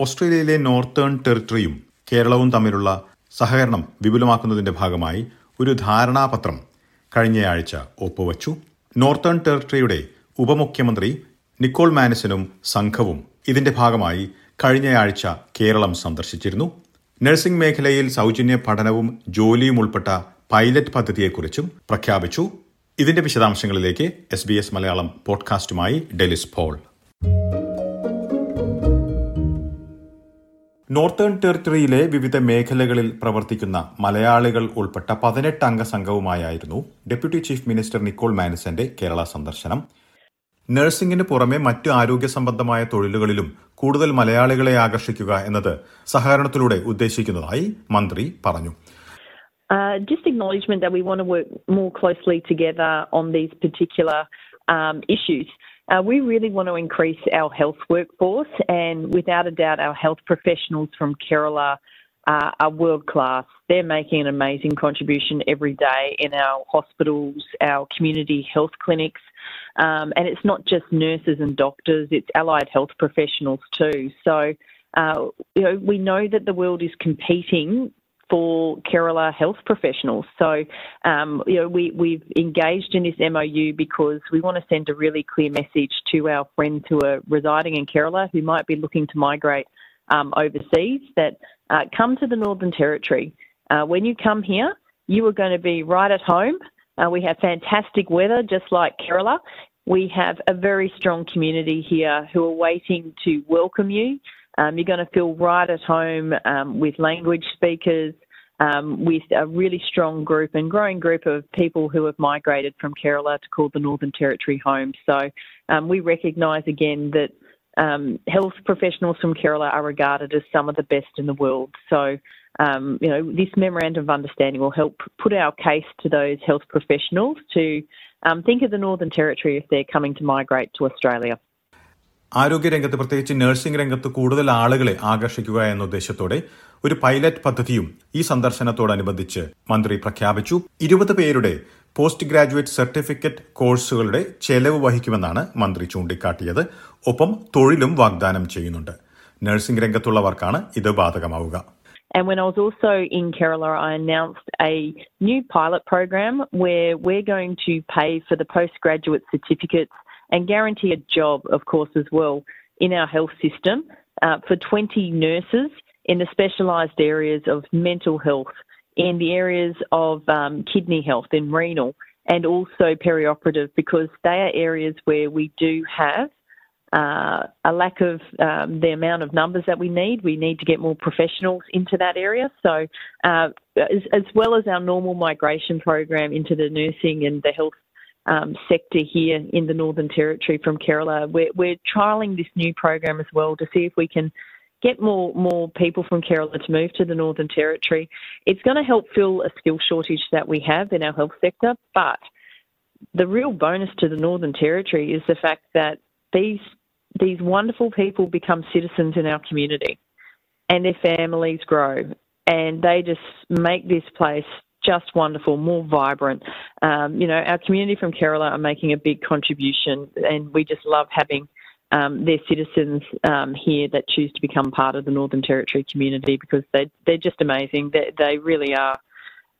ഓസ്ട്രേലിയയിലെ നോർത്തേൺ ടെറിട്ടറിയും കേരളവും തമ്മിലുള്ള സഹകരണം വിപുലമാക്കുന്നതിന്റെ ഭാഗമായി ഒരു ധാരണാപത്രം കഴിഞ്ഞയാഴ്ച ഒപ്പുവച്ചു. നോർത്തേൺ ടെറിട്ടറിയുടെ ഉപമുഖ്യമന്ത്രി നിക്കോൾ മാനസിനും സംഘവും ഇതിന്റെ ഭാഗമായി കഴിഞ്ഞയാഴ്ച കേരളം സന്ദർശിച്ചിരുന്നു. നഴ്സിംഗ് മേഖലയിൽ സൗജന്യ പഠനവും ജോലിയും ഉൾപ്പെട്ട പൈലറ്റ് പദ്ധതിയെക്കുറിച്ചും പ്രഖ്യാപിച്ചു. ഇതിന്റെ വിശദാംശങ്ങളിലേക്ക് എസ് ബി എസ് മലയാളം പോഡ്കാസ്റ്റുമായി ഡെലിസ് പോൾ. നോർത്തേൺ ടെറിട്ടറിയിലെ വിവിധ മേഖലകളിൽ പ്രവർത്തിക്കുന്ന മലയാളികൾ ഉൾപ്പെട്ട പതിനെട്ട് അംഗ സംഘവുമായായിരുന്നു ഡെപ്യൂട്ടി ചീഫ് മിനിസ്റ്റർ നിക്കോൾ മാനിസന്റെ കേരള സന്ദർശനം നഴ്സിംഗിന് പുറമെ മറ്റ് ആരോഗ്യ സംബന്ധമായ തൊഴിലുകളിലും കൂടുതൽ മലയാളികളെ ആകർഷിക്കുക എന്നത് സഹകരണത്തിലൂടെ ഉദ്ദേശിക്കുന്നതായി മന്ത്രി പറഞ്ഞു Uh. Uh, we really want to increase our health workforce, and without a doubt, our health professionals from Kerala uh, are world class. They're making an amazing contribution every day in our hospitals, our community health clinics, um, and it's not just nurses and doctors; it's allied health professionals too. So, uh, you know, we know that the world is competing for Kerala health professionals. So, um, you know, we, we've engaged in this MOU because we want to send a really clear message to our friends who are residing in Kerala who might be looking to migrate um, overseas that uh, come to the Northern Territory. Uh, when you come here, you are going to be right at home. Uh, we have fantastic weather, just like Kerala. We have a very strong community here who are waiting to welcome you. Um, you're going to feel right at home um, with language speakers, um, with a really strong group and growing group of people who have migrated from Kerala to call the Northern Territory home. So um, we recognise again that um, health professionals from Kerala are regarded as some of the best in the world. So um, you know this memorandum of understanding will help put our case to those health professionals to um, think of the Northern Territory if they're coming to migrate to Australia. ആരോഗ്യരംഗത്ത് പ്രത്യേകിച്ച് nursing രംഗത്ത് കൂടുതൽ ആളുകളെ ആകർഷിക്കുക എന്ന ഉദ്ദേശത്തോടെ ഒരു pilot പദ്ധതിയും ഈ സന്ദർശനത്തോടനുബന്ധിച്ച് മന്ത്രി പ്രഖ്യാപിച്ചു. ഇരുപത് പേരുടെ പോസ്റ്റ് ഗ്രാജുവേറ്റ് സർട്ടിഫിക്കറ്റ് കോഴ്സുകളുടെ ചെലവ് വഹിക്കുമെന്നാണ് മന്ത്രി ചൂണ്ടിക്കാട്ടിയത്. ഒപ്പം തൊഴിലും വാഗ്ദാനം ചെയ്യുന്നുണ്ട്. നഴ്സിംഗ് രംഗത്തുള്ളവർക്കാണ് ഇത് ബാധകമാവുക. And when I was also in Kerala, I announced a new pilot program where we're going to pay for the postgraduate certificates and guarantee a job, of course, as well in our health system uh, for 20 nurses in the specialised areas of mental health, in the areas of um, kidney health and renal, and also perioperative, because they are areas where we do have uh, a lack of um, the amount of numbers that we need. We need to get more professionals into that area. So, uh, as, as well as our normal migration program into the nursing and the health um, sector here in the Northern Territory from Kerala. We're, we're trialling this new program as well to see if we can get more more people from Kerala to move to the Northern Territory. It's going to help fill a skill shortage that we have in our health sector, but the real bonus to the Northern Territory is the fact that these these wonderful people become citizens in our community and their families grow and they just make this place just wonderful, more vibrant. Um, you know, our community from Kerala are making a big contribution, and we just love having um, their citizens um, here that choose to become part of the Northern Territory community because they they're just amazing. They they really are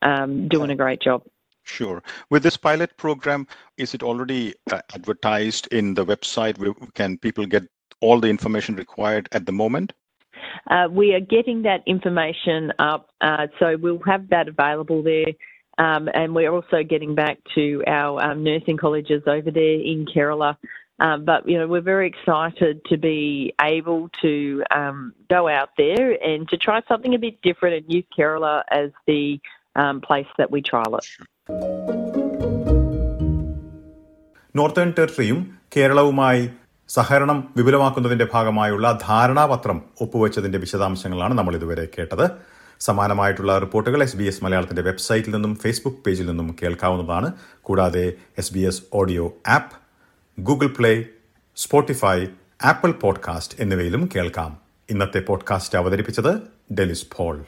um, doing a great job. Sure. With this pilot program, is it already uh, advertised in the website? Can people get all the information required at the moment? Uh, we are getting that information up, uh, so we'll have that available there. Um, and we're also getting back to our um, nursing colleges over there in Kerala. Um, but you know, we're very excited to be able to um, go out there and to try something a bit different and use Kerala as the um, place that we trial it. Northern ടെറിട്ടറിയും കേരളവുമായി സഹകരണം വിപുലമാക്കുന്നതിന്റെ ഭാഗമായുള്ള ധാരണാപത്രം ഒപ്പുവെച്ചതിന്റെ വിശദാംശങ്ങളാണ് നമ്മൾ ഇതുവരെ കേട്ടത്. സമാനമായിട്ടുള്ള റിപ്പോർട്ടുകൾ എസ് ബി എസ് മലയാളത്തിന്റെ വെബ്സൈറ്റിൽ നിന്നും ഫേസ്ബുക്ക് പേജിൽ നിന്നും കേൾക്കാവുന്നതാണ്. കൂടാതെ S B S audio app Google play Spotify Apple podcast എന്നിവയിലും കേൾക്കാം. ഇന്നത്തെ പോഡ്കാസ്റ്റ് അവതരിപ്പിച്ചത് ഡെലിസ് പോൾ.